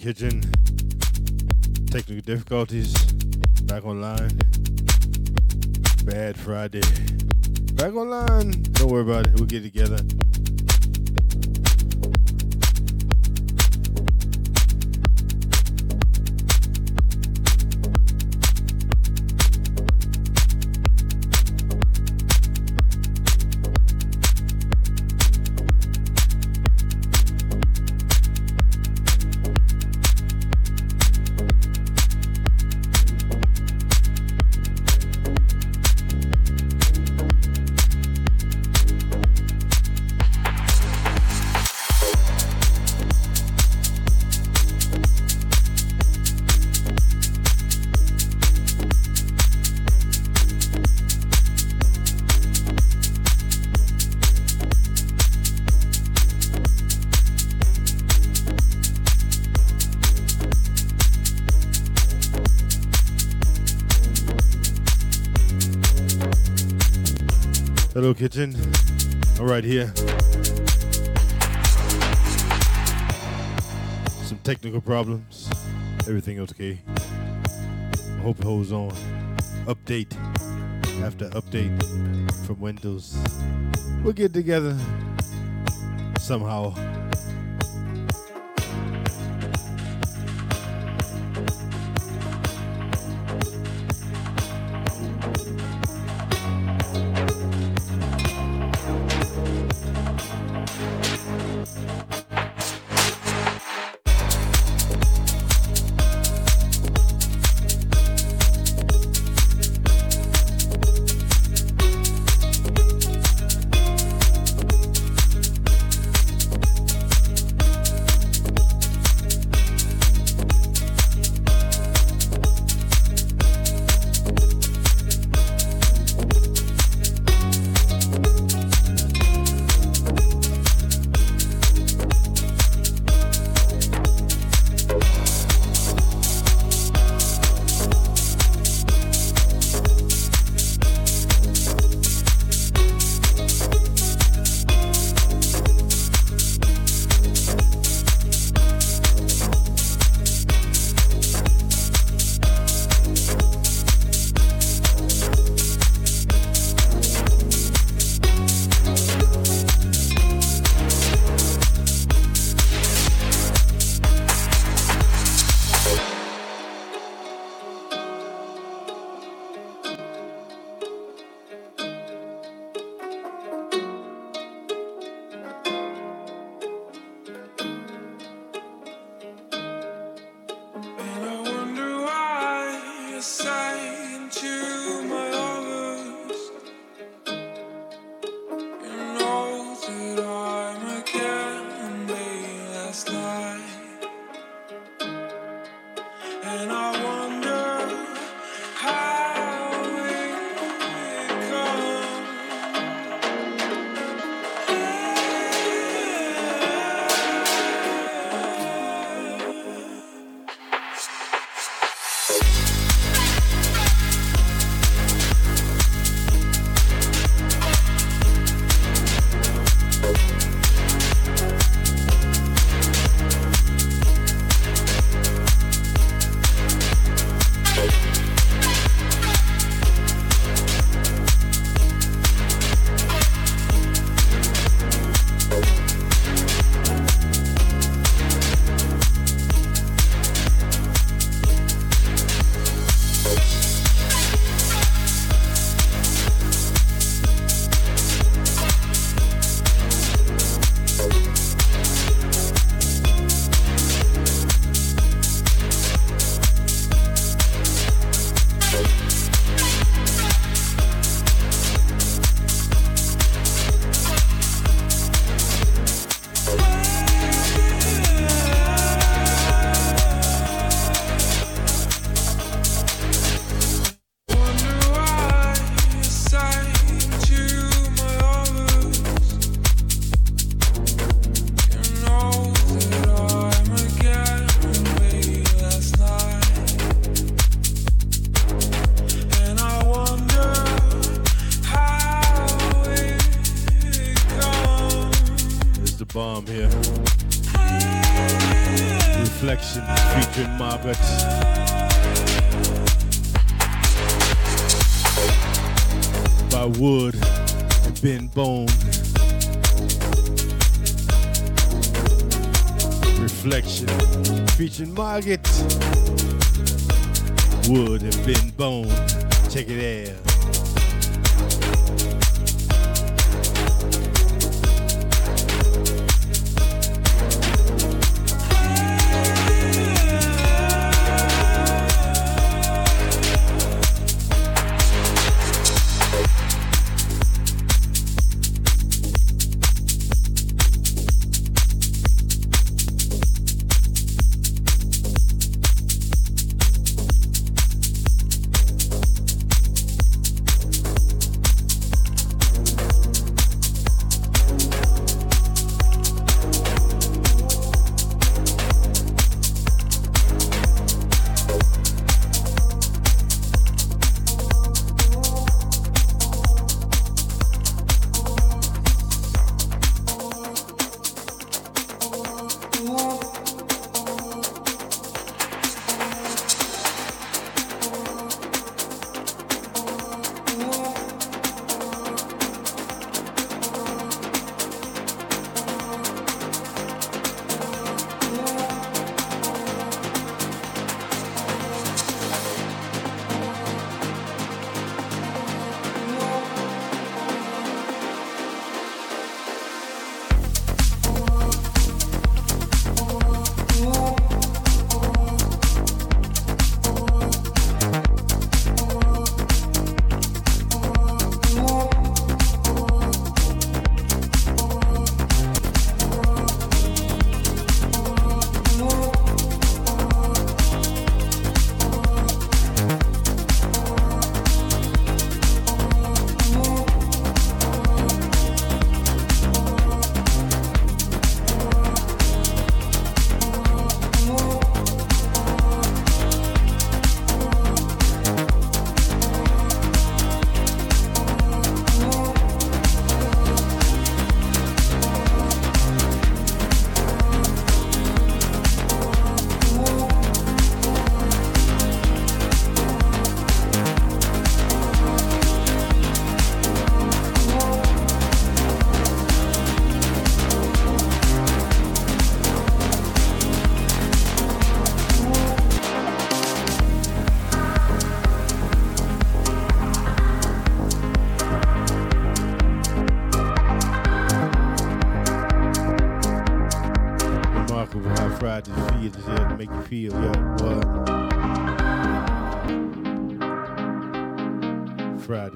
Kitchen. Technical difficulties. Back online. Bad Friday. Back online. Don't worry about it. We'll get together. Kitchen. All right, here. Some technical problems. Everything else okay. Hope it holds on. Update after update from Windows. We'll get together somehow.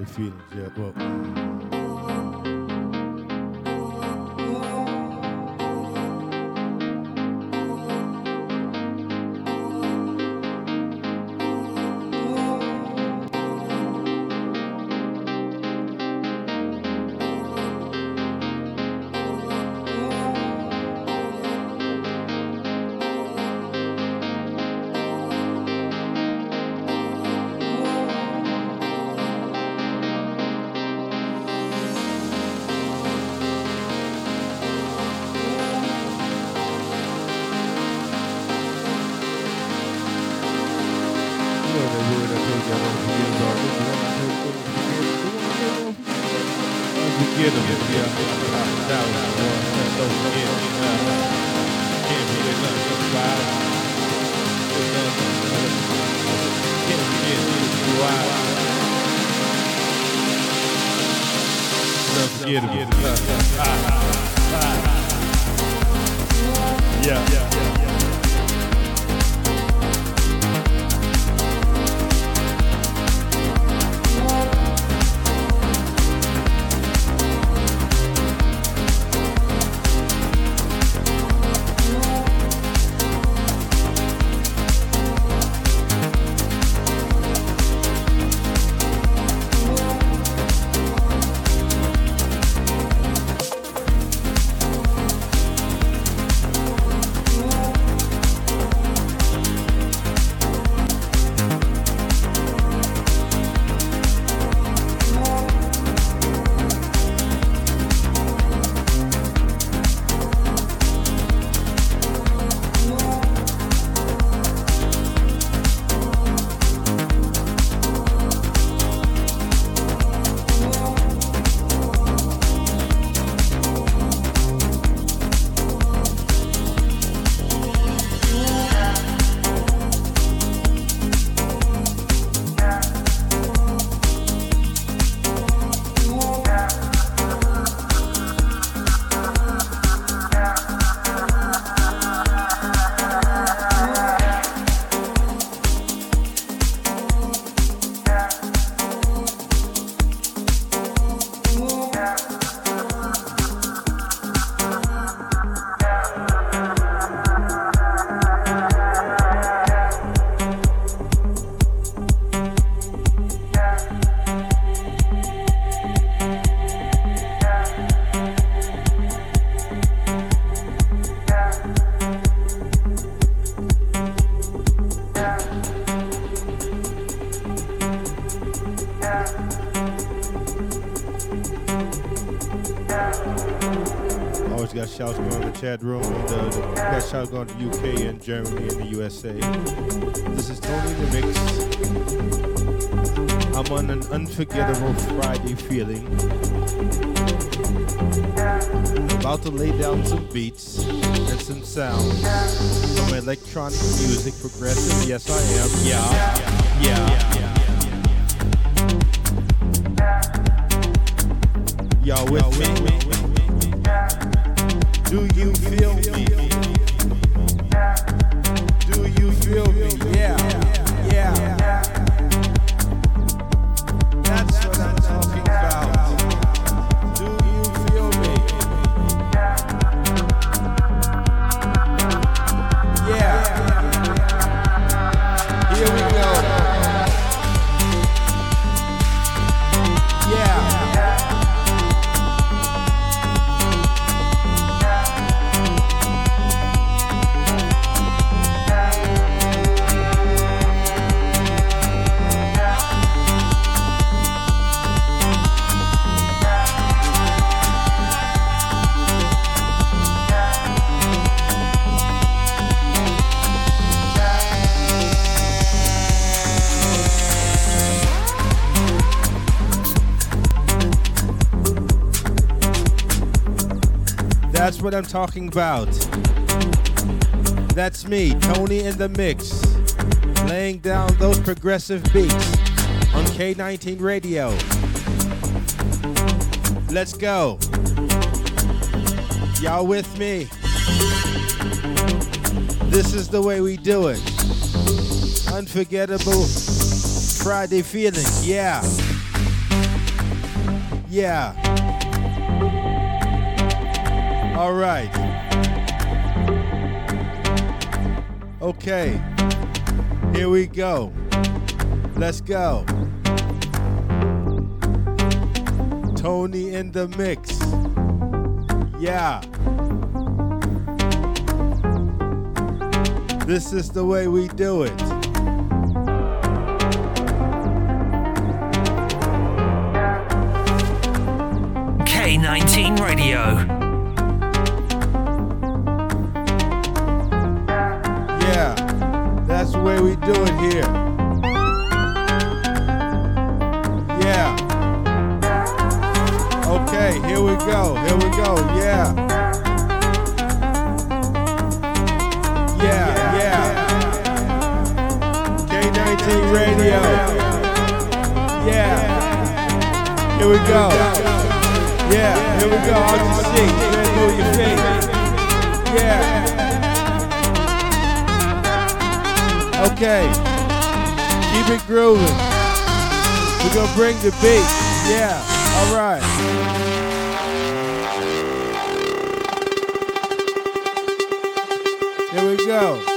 Feelings. Yeah, unforgettable. yeah. yeah. Chat room. Uh, we got shouts going to UK and Germany and the USA. This is Tony the Mix. I'm on an unforgettable Friday feeling. About to lay down some beats and some sounds. Some electronic music, progressive. Yes, I am. Yeah, yeah, yeah. Y'all with me? What I'm talking about. That's me, Tony in the mix, laying down those progressive beats on K19 Radio. Let's go. Y'all with me? This is the way we do it. Unforgettable Friday feeling. Yeah. Yeah. All right. Okay. Here we go. Let's go. Tony in the mix. Yeah. This is the way we do it. K19 Radio. Do it here. Yeah. Okay, here we go. Here we go. Yeah. Yeah, yeah. K19 Radio. Yeah. Here we go. Yeah, here we go. Out your seat. Move your feet. Yeah. Okay. Keep it grooving. We're gonna bring the beat. Yeah. All right. Here we go.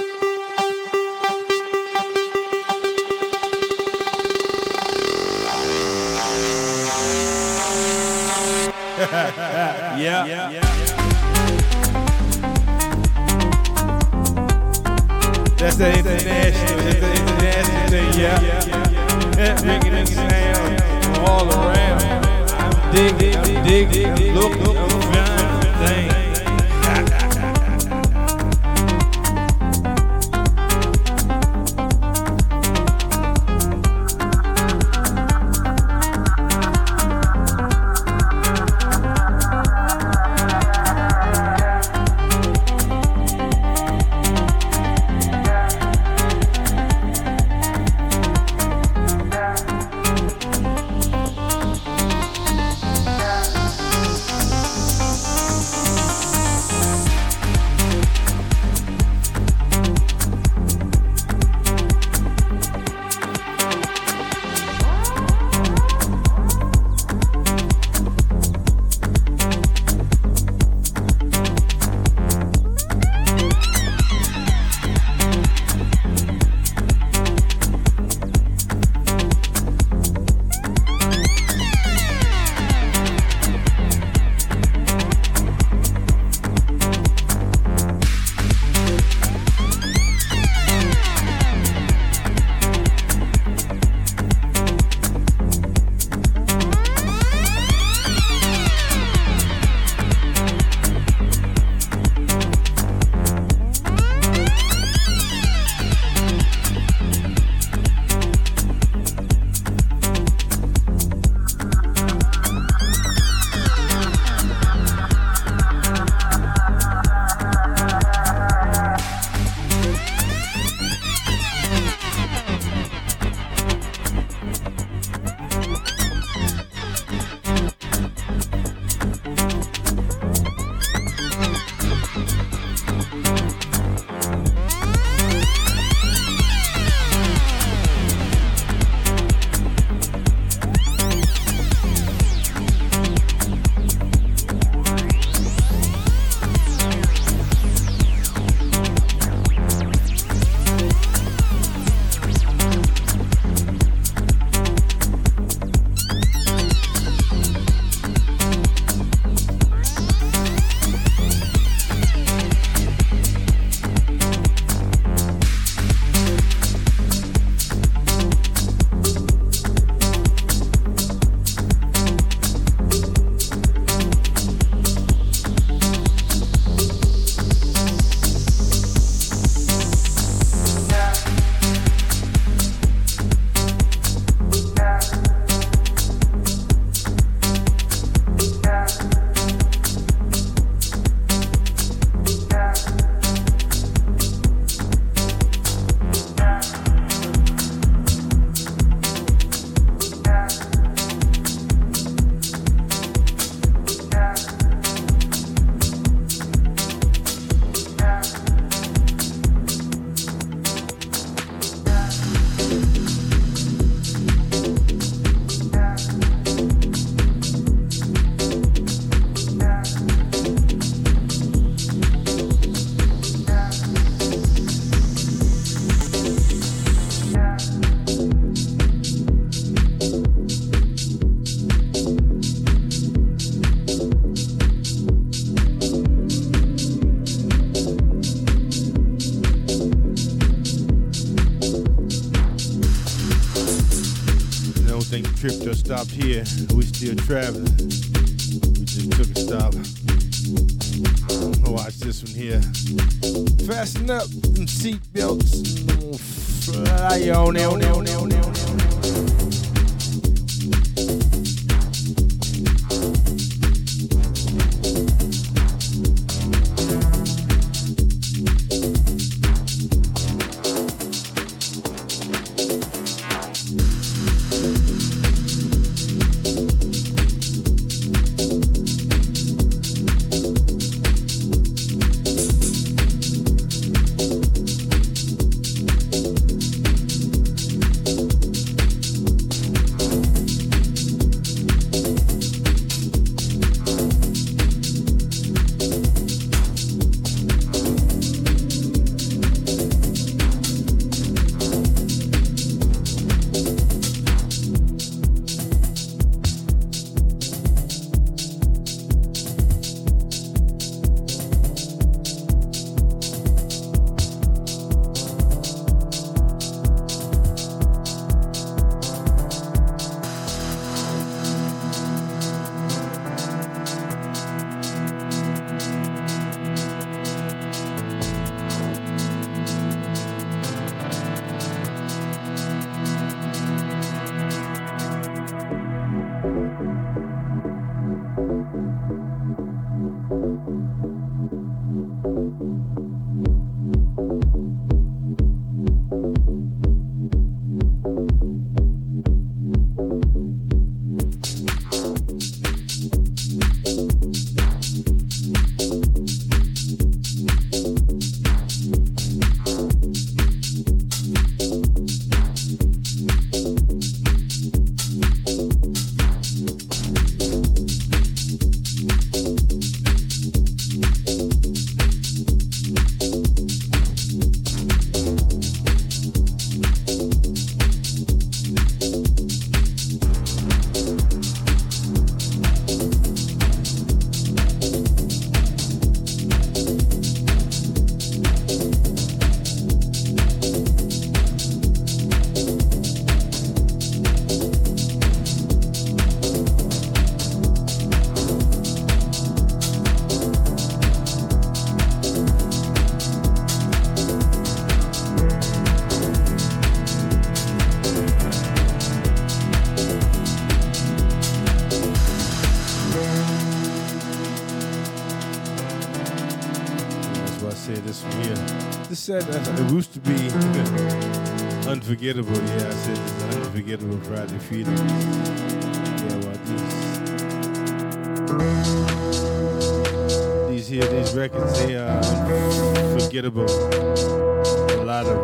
Stopped here. We still traveling. We just took a stop. Watch this one here. Fasten up them seatbelts. Fly on, on, on, on. it used to be unforgettable. Yeah, I said it's unforgettable Friday feeling. Yeah, well, these these here these records they are unforgettable. A lot of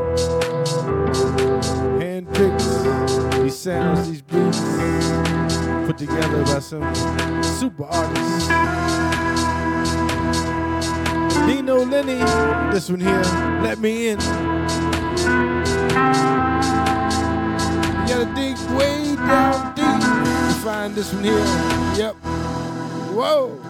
handpicked these sounds, these beats put together by some super artists. Dino Lenny, this one here, let me in. You gotta dig way down deep to find this one here. Yep. Whoa.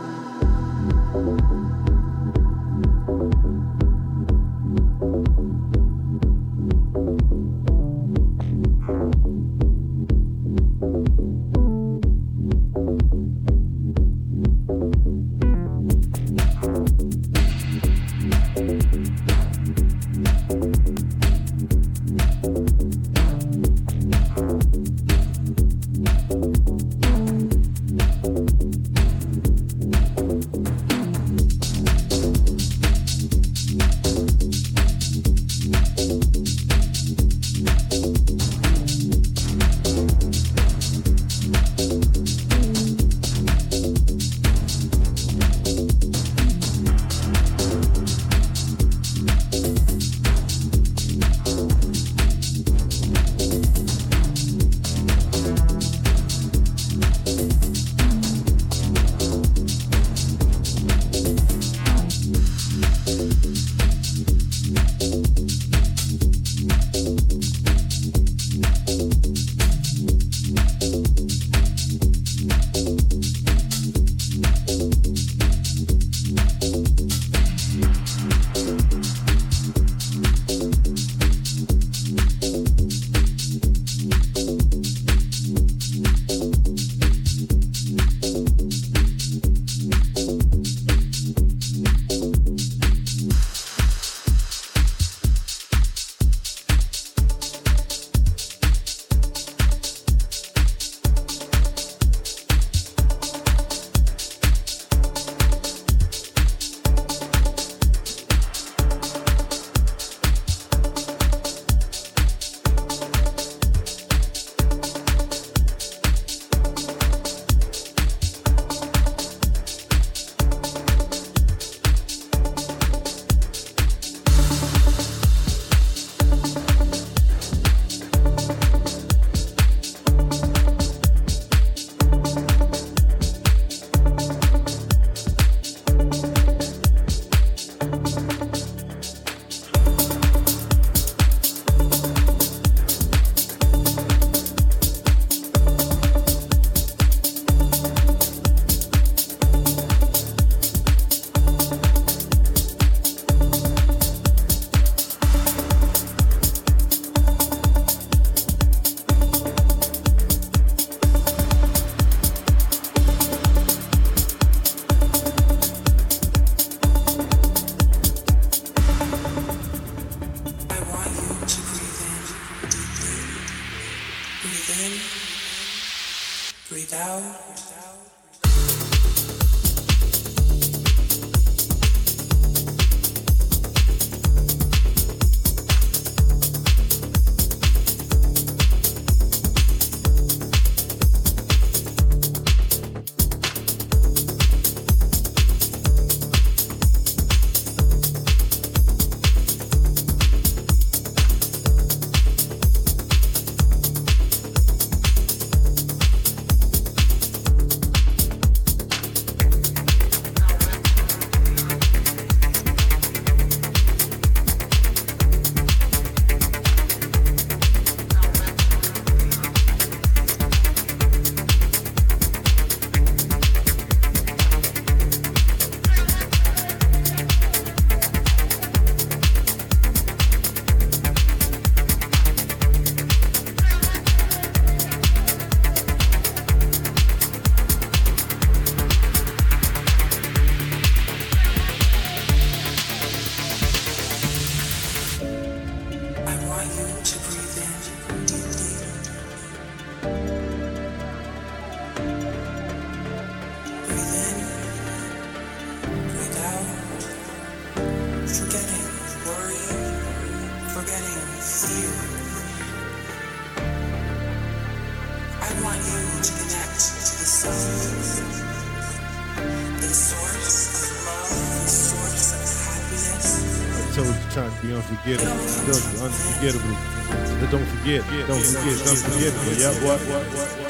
Unforgettable, unforgettable. Don't forget, don't forget, unforgettable. Yeah, what, what,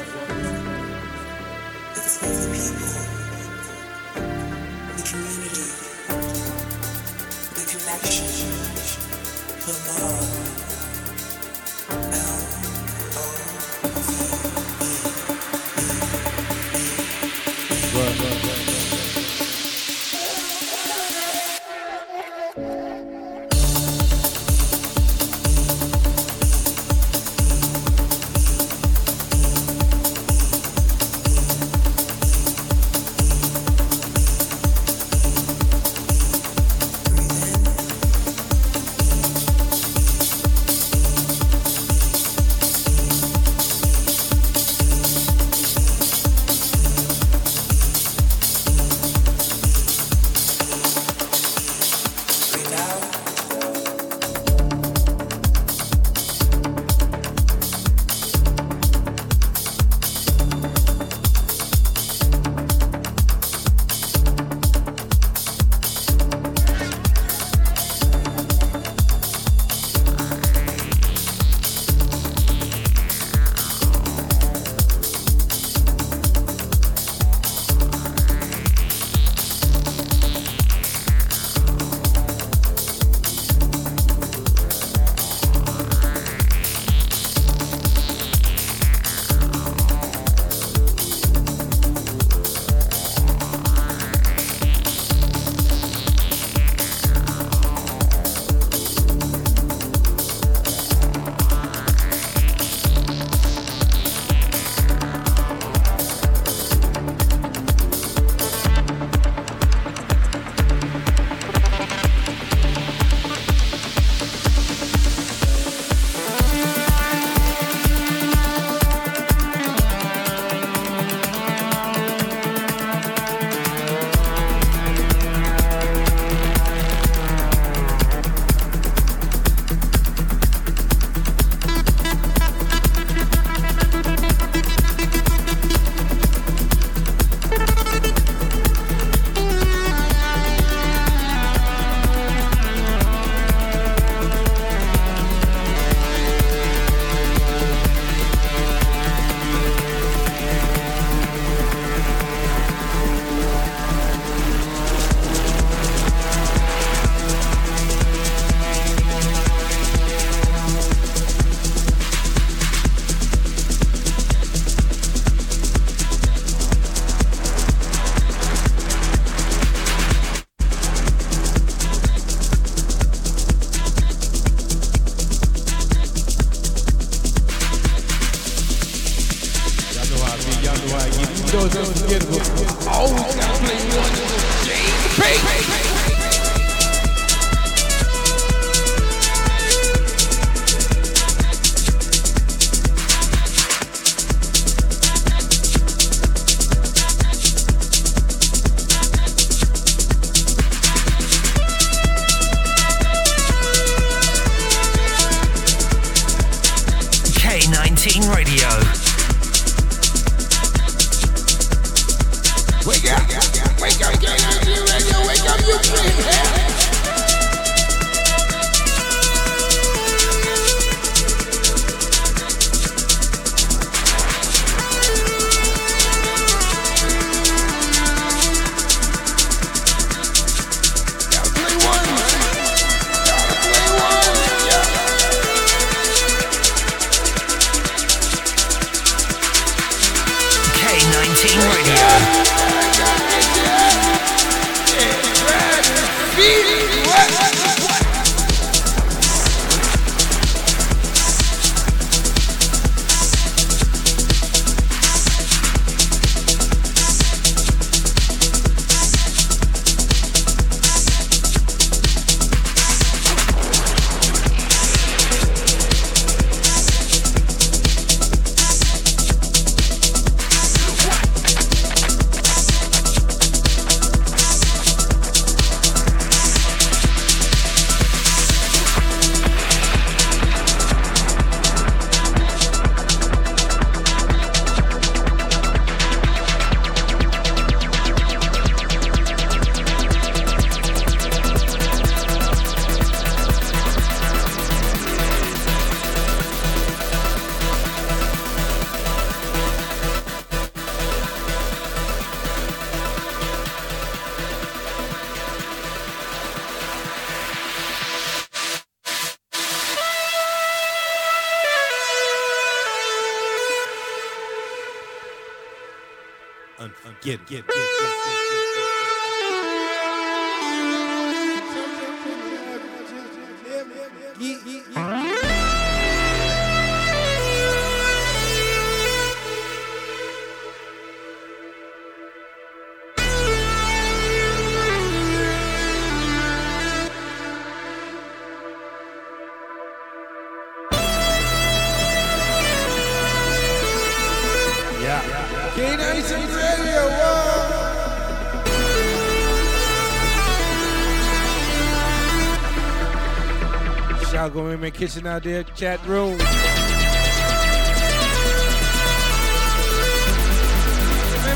To my kitchen out there, chat room.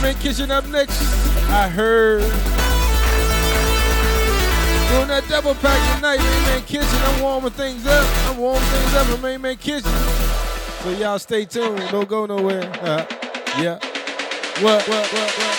Man Kitchen up next. I heard. Doing that double pack tonight, Man Kitchen. I'm warming things up. I'm warming things up in Man Man Kitchen. So y'all stay tuned. Don't go nowhere. Uh, yeah. What, what, what, what?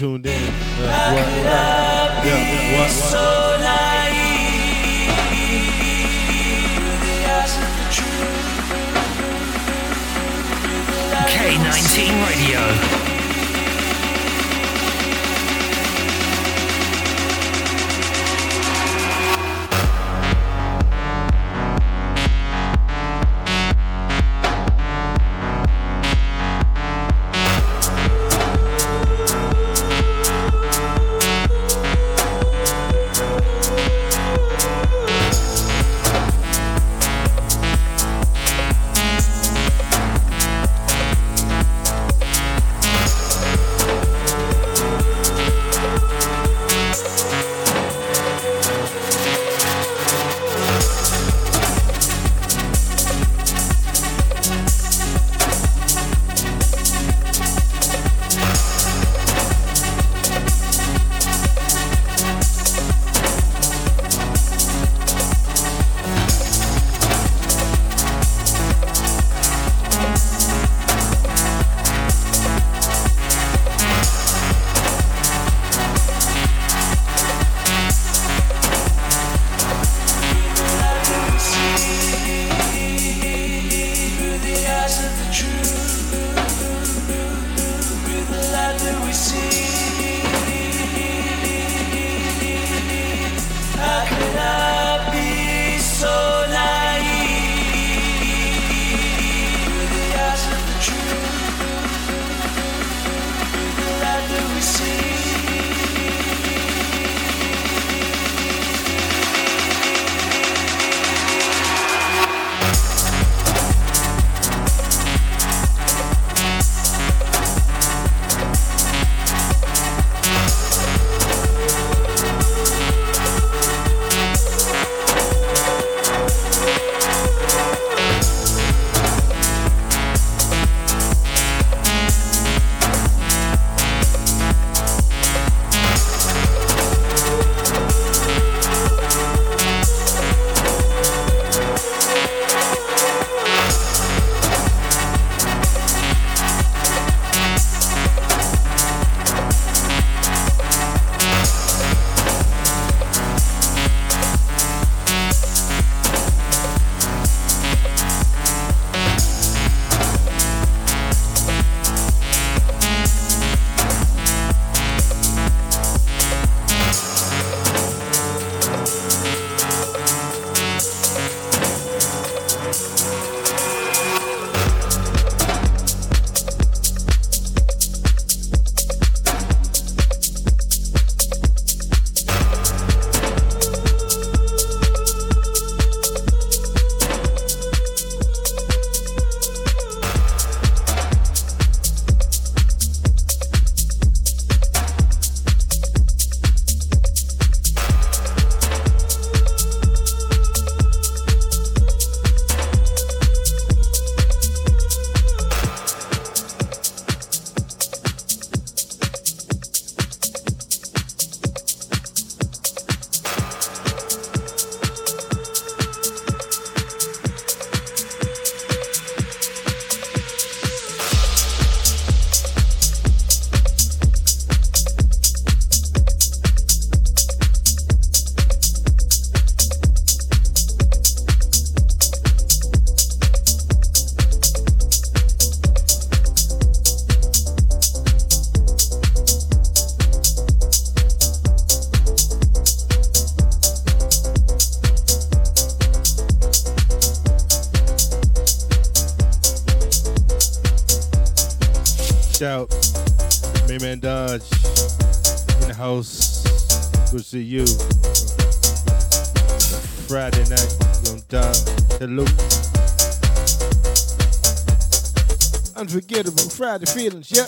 tuned in. Yeah, what, what, yeah, yeah, what, what. So K19 Radio. Salute. Unforgettable Friday feelings, yeah.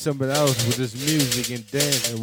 somebody else with this music and dance and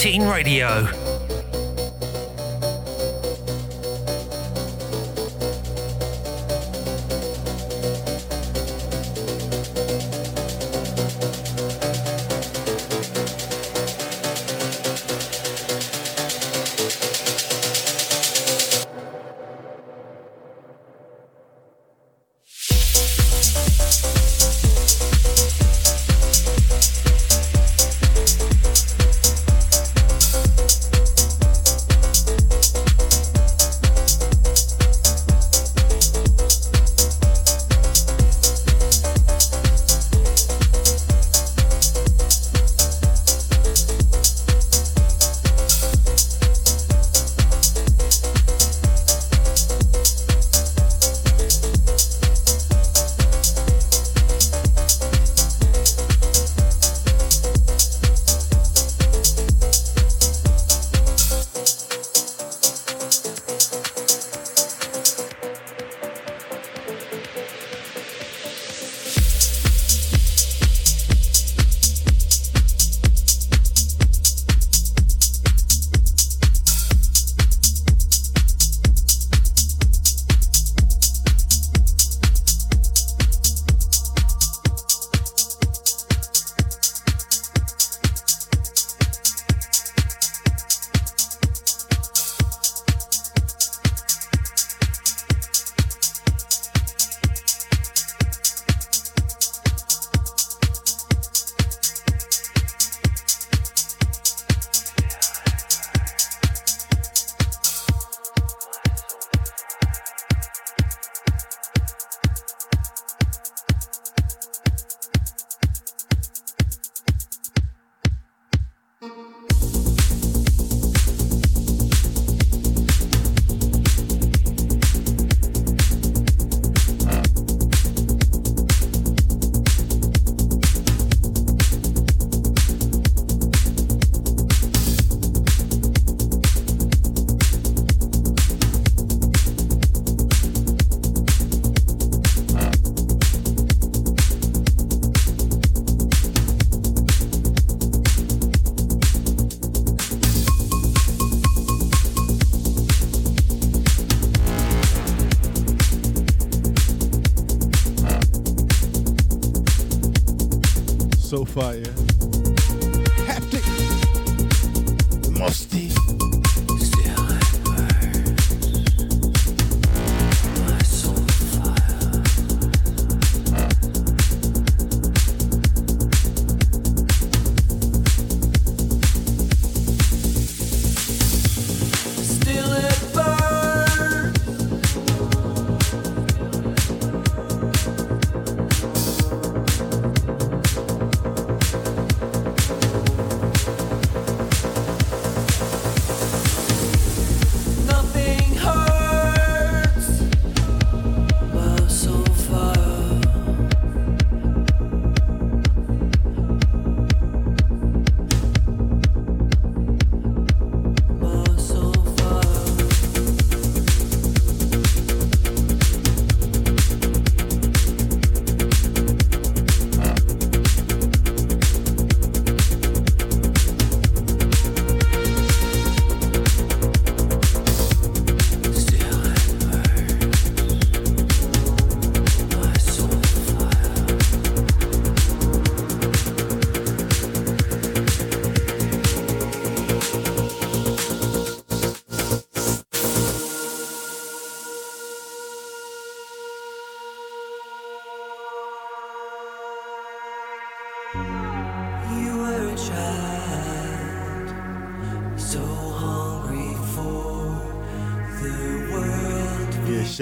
Teen Radio.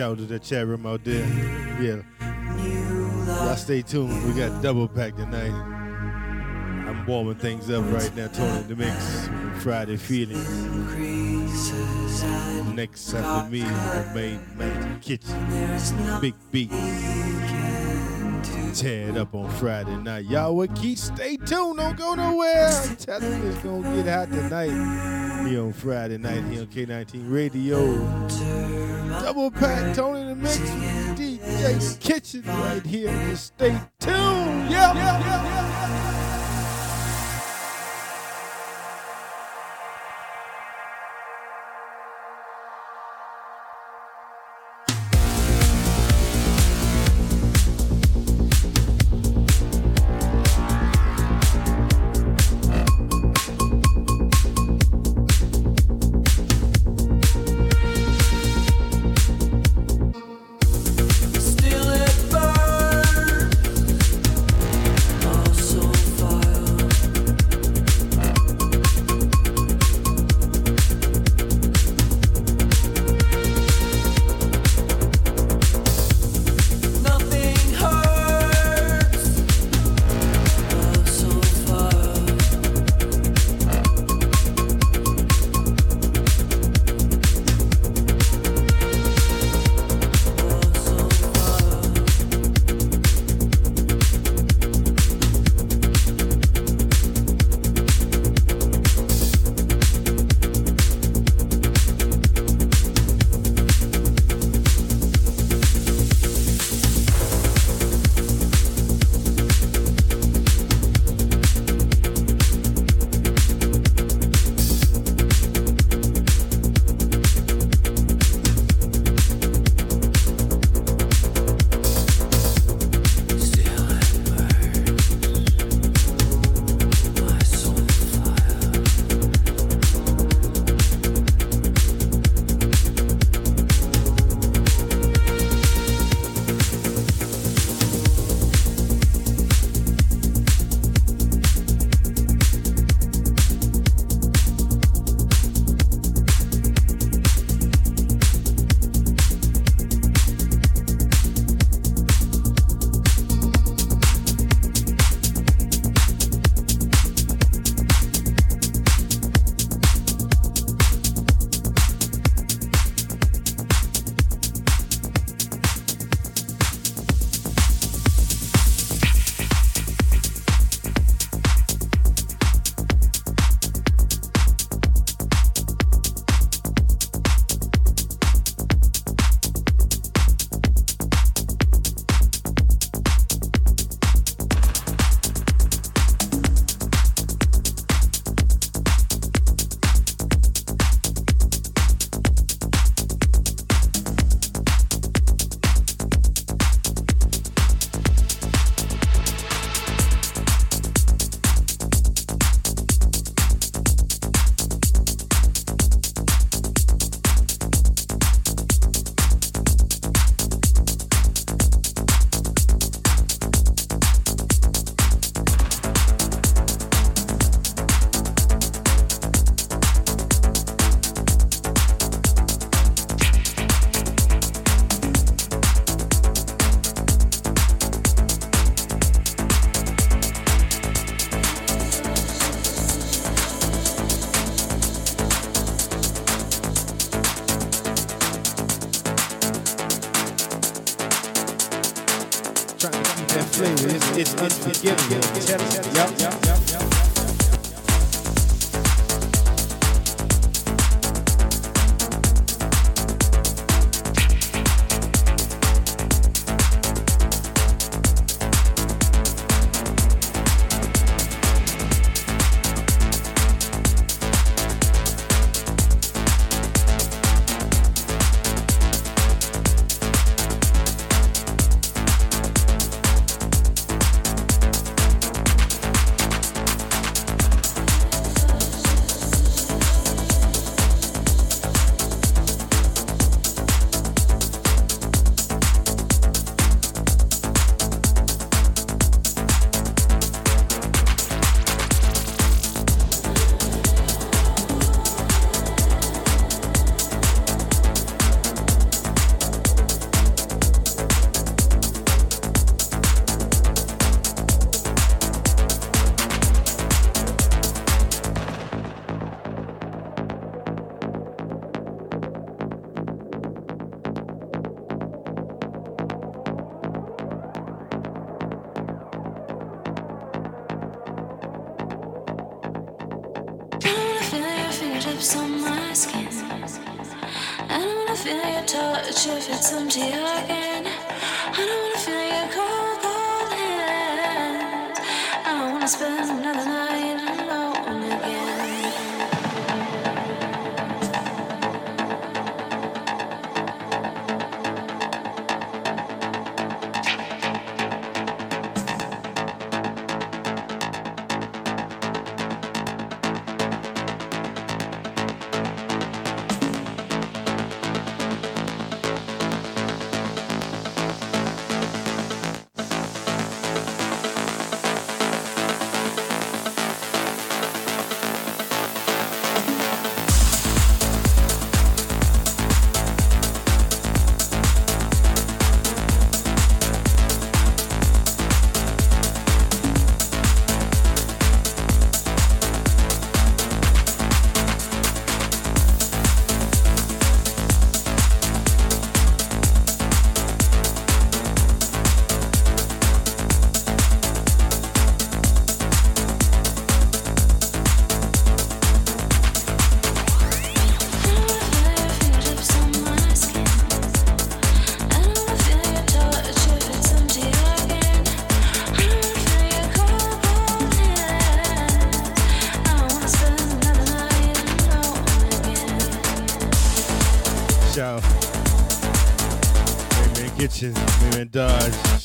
Shout to the chat room out there. Yeah. Y'all stay tuned. We got double pack tonight. I'm warming things up right now, Tony the mix. Friday feelings. Next after me, main man kitchen. Big beat. Tear it up on Friday night. Y'all will keep stay tuned. Don't go nowhere. I'm telling you, it's gonna get hot tonight. Here on Friday night here on K19 Radio. Double pack, Tony the Mix, DJ Kitchen right here. in the tuned.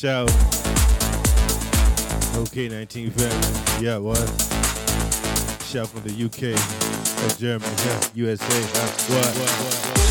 show. Okay, 19 February. Yeah, what? Shout from the UK, uh, Germany, yeah, USA. What? what? what?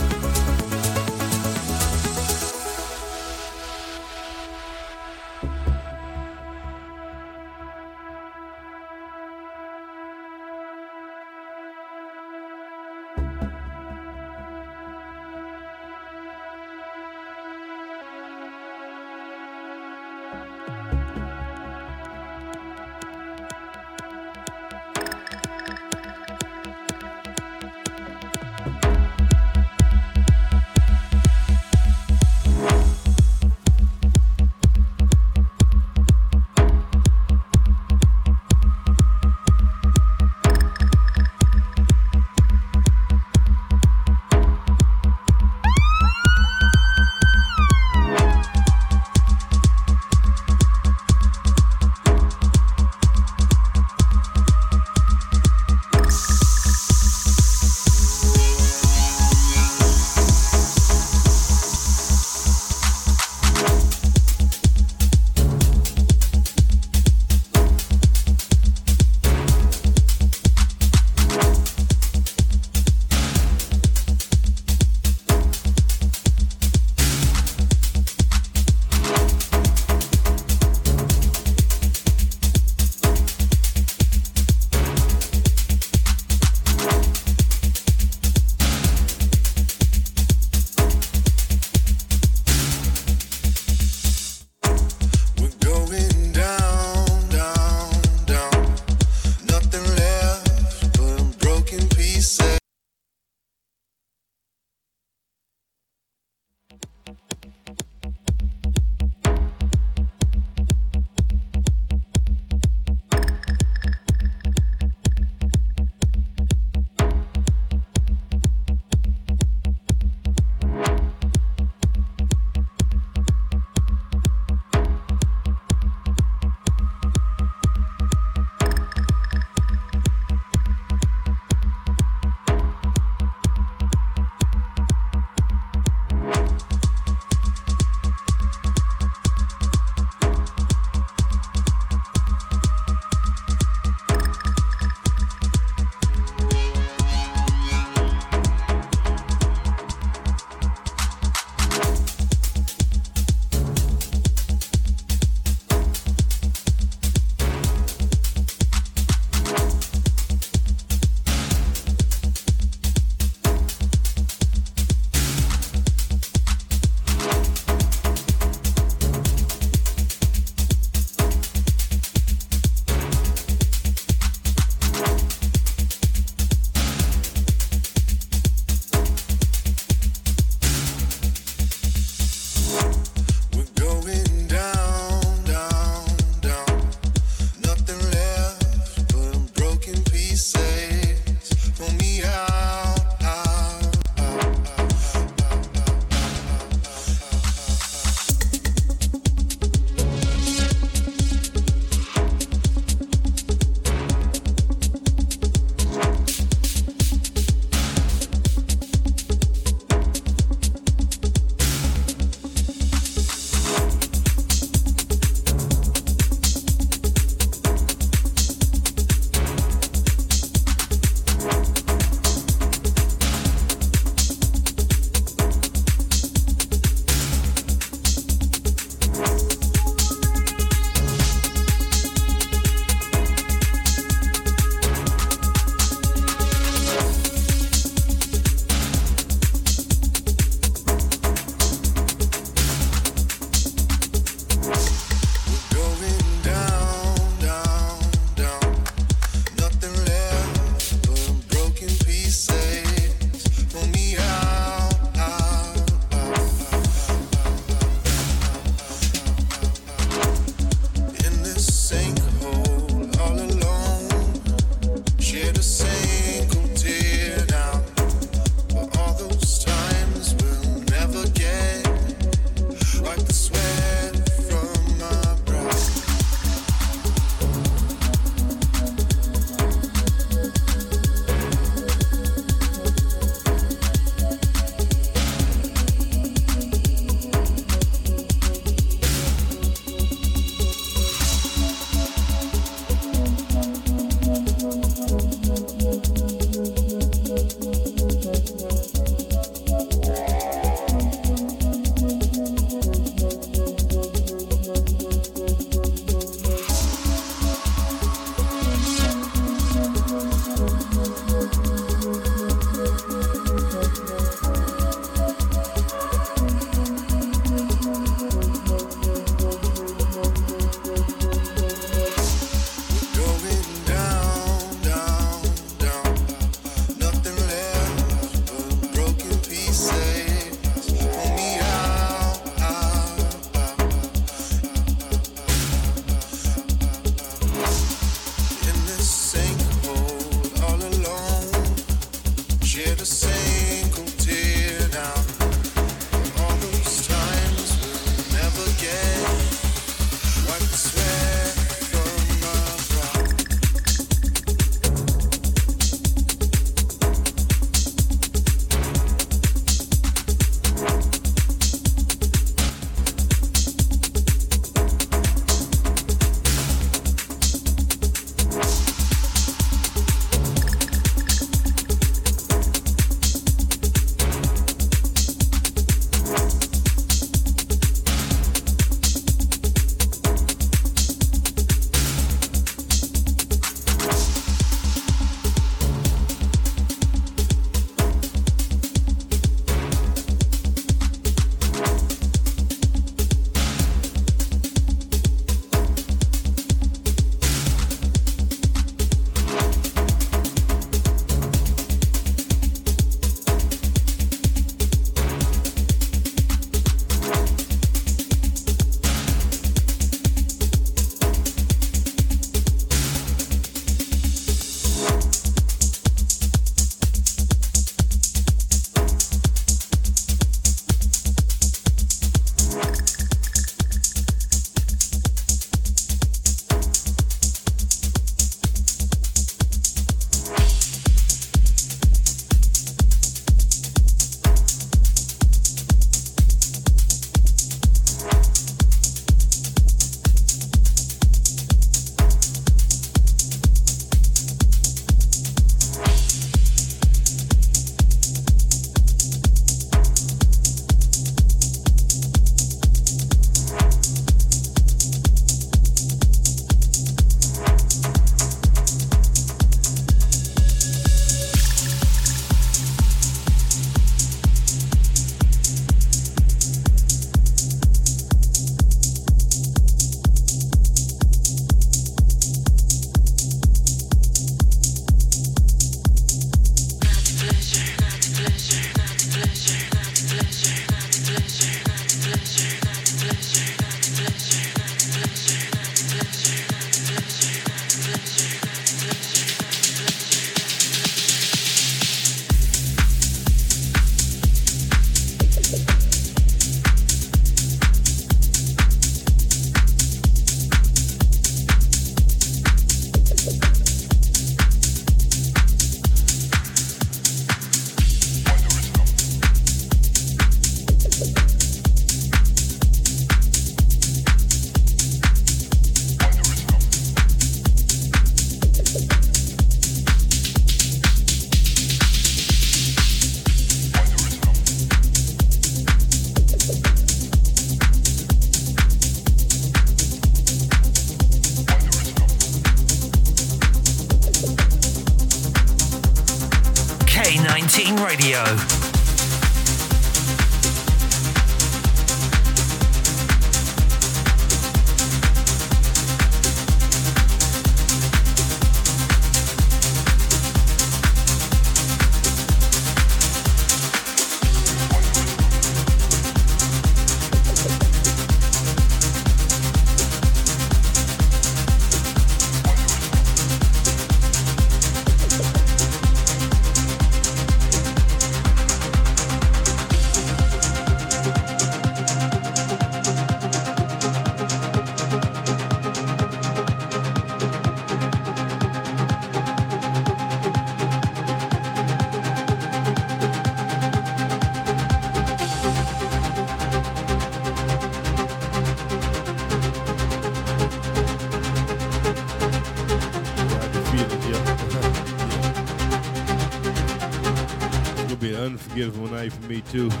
Unforgettable night for me too.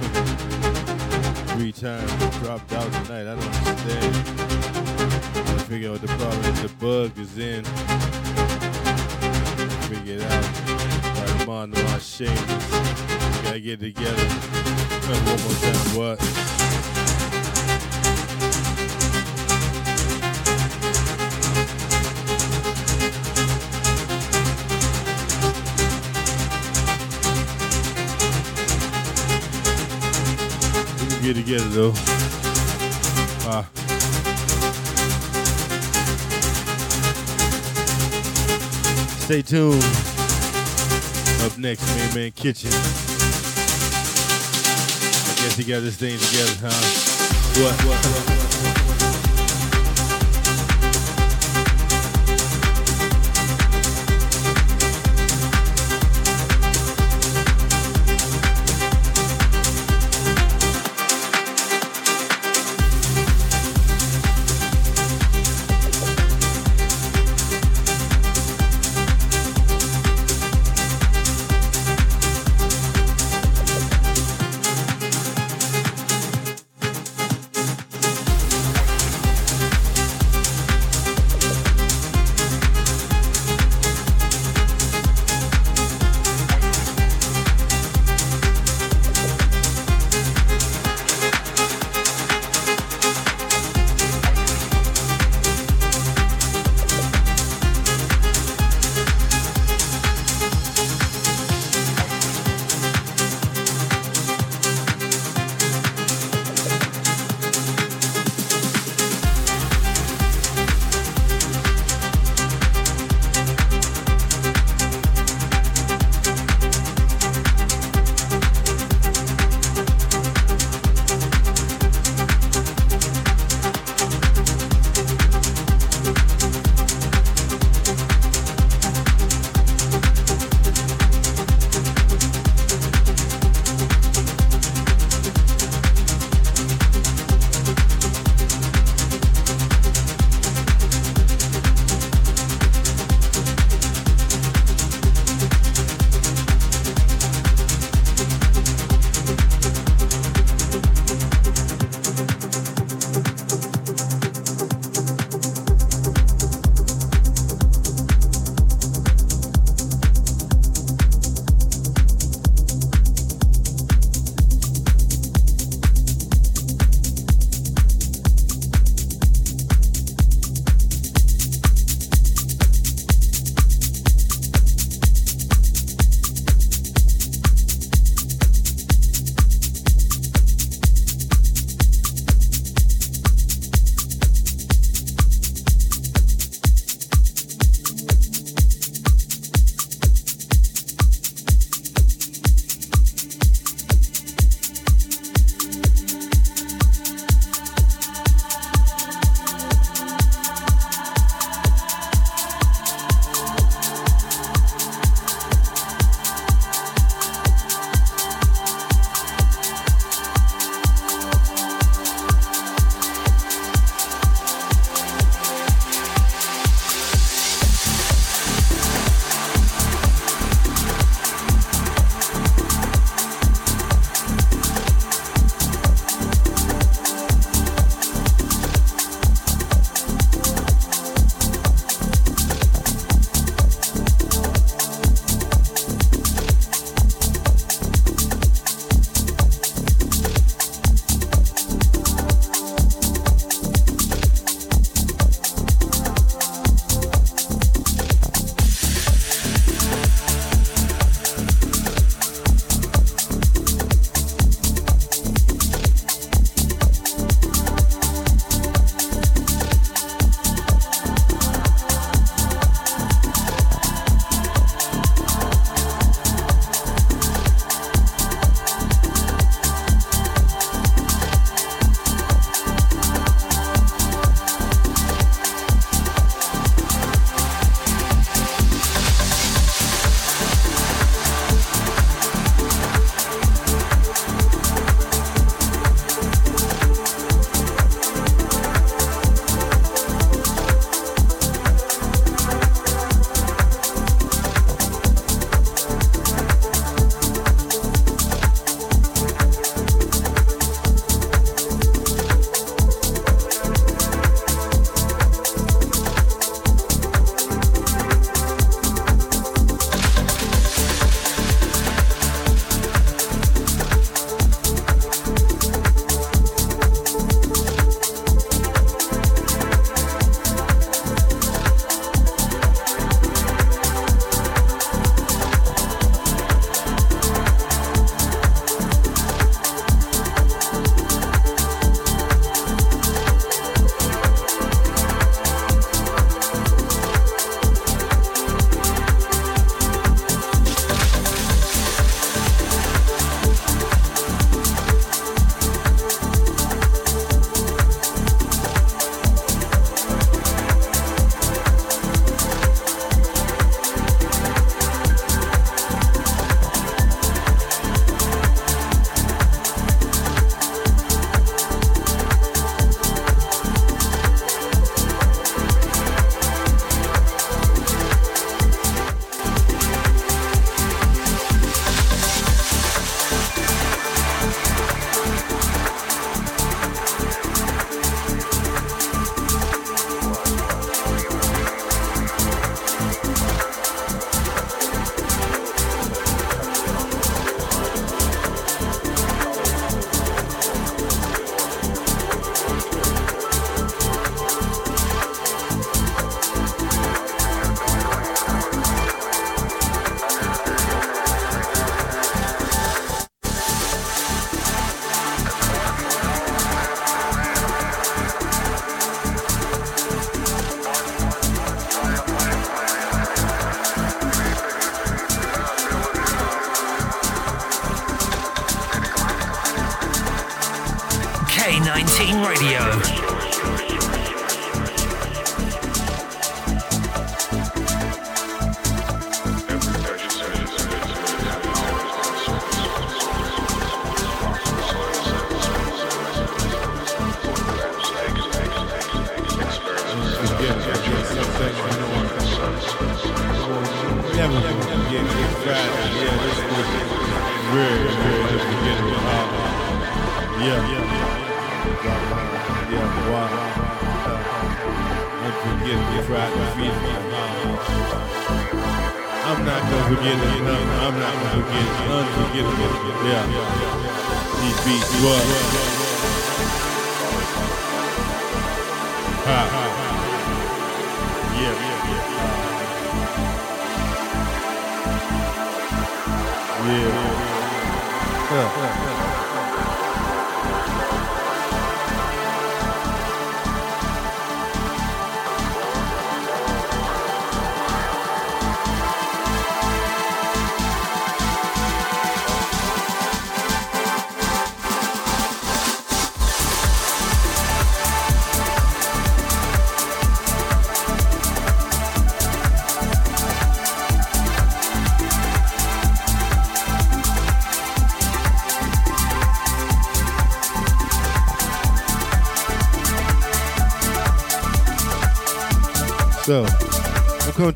Three times dropped out tonight. I don't understand. I figure out the problem is. The bug is in. Figure it out. I'm on my shame. Gotta get together. One more time. What? Get together though. Uh, stay tuned. Up next, Main Man Kitchen. I guess he got this thing together, huh? What? what, what? K19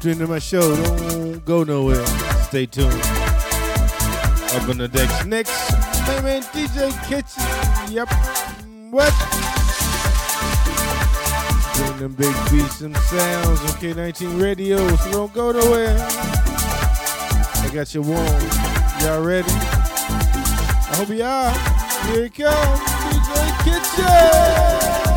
to my show. Don't go nowhere. Stay tuned. Up on the decks next, my man DJ Kitchen. Yep. What? Bring them big beats and sounds on K19 Radio, so don't go nowhere. I got you warm. Y'all ready? I hope you are. Here it comes, DJ Kitchen.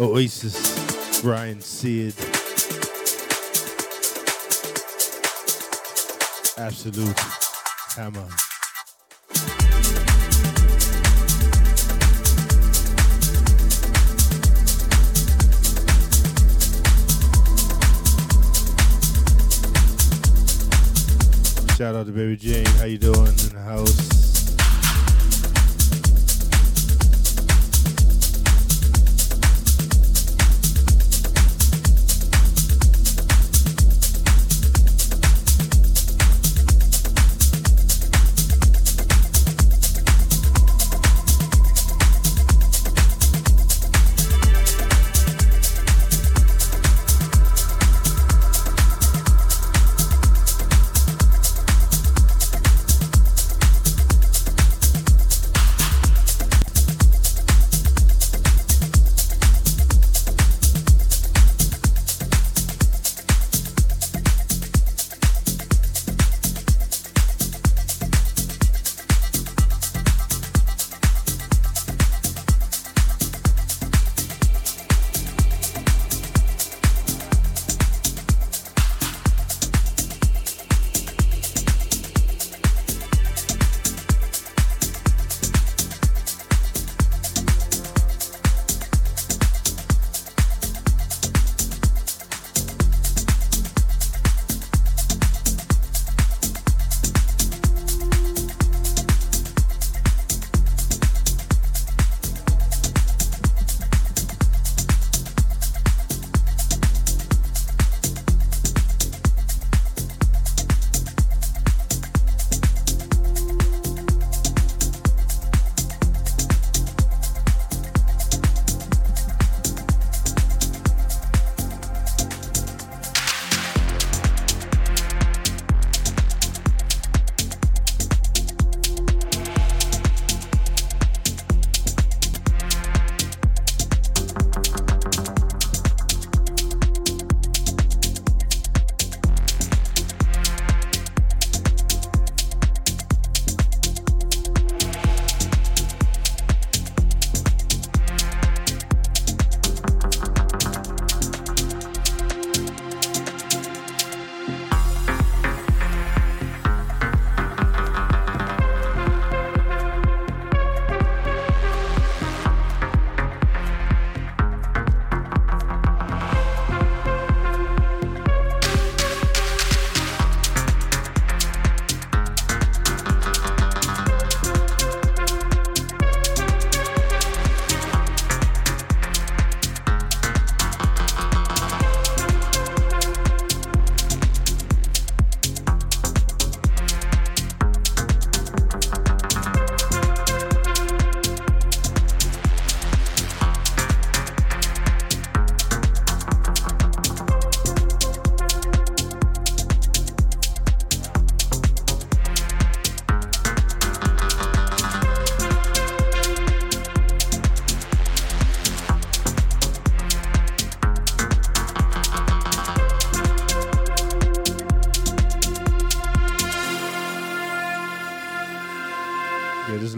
Oasis, Brian Seed. Absolute hammer. Shout out to Baby Jane. How you doing in the house?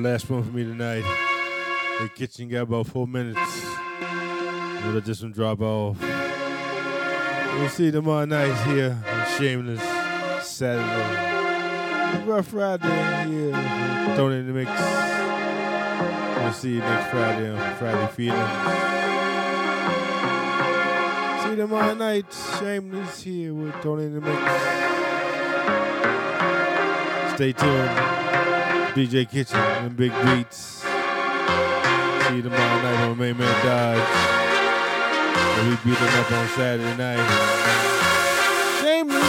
Last one for me tonight. The kitchen got about four minutes. We'll let this one drop off. We'll see tomorrow night here on Shameless Saturday. Rough Friday here. Tony in the mix. We'll see you next Friday on Friday Feeling. See you tomorrow night. Shameless here with Tony in the mix. Stay tuned. DJ Kitchen and Big Beats. See you tomorrow night on Main Man Dodge. And we beat them up on Saturday night. Shameless.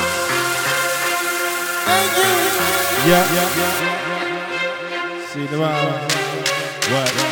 Thank you. Yeah, yeah, yeah. See you tomorrow. What?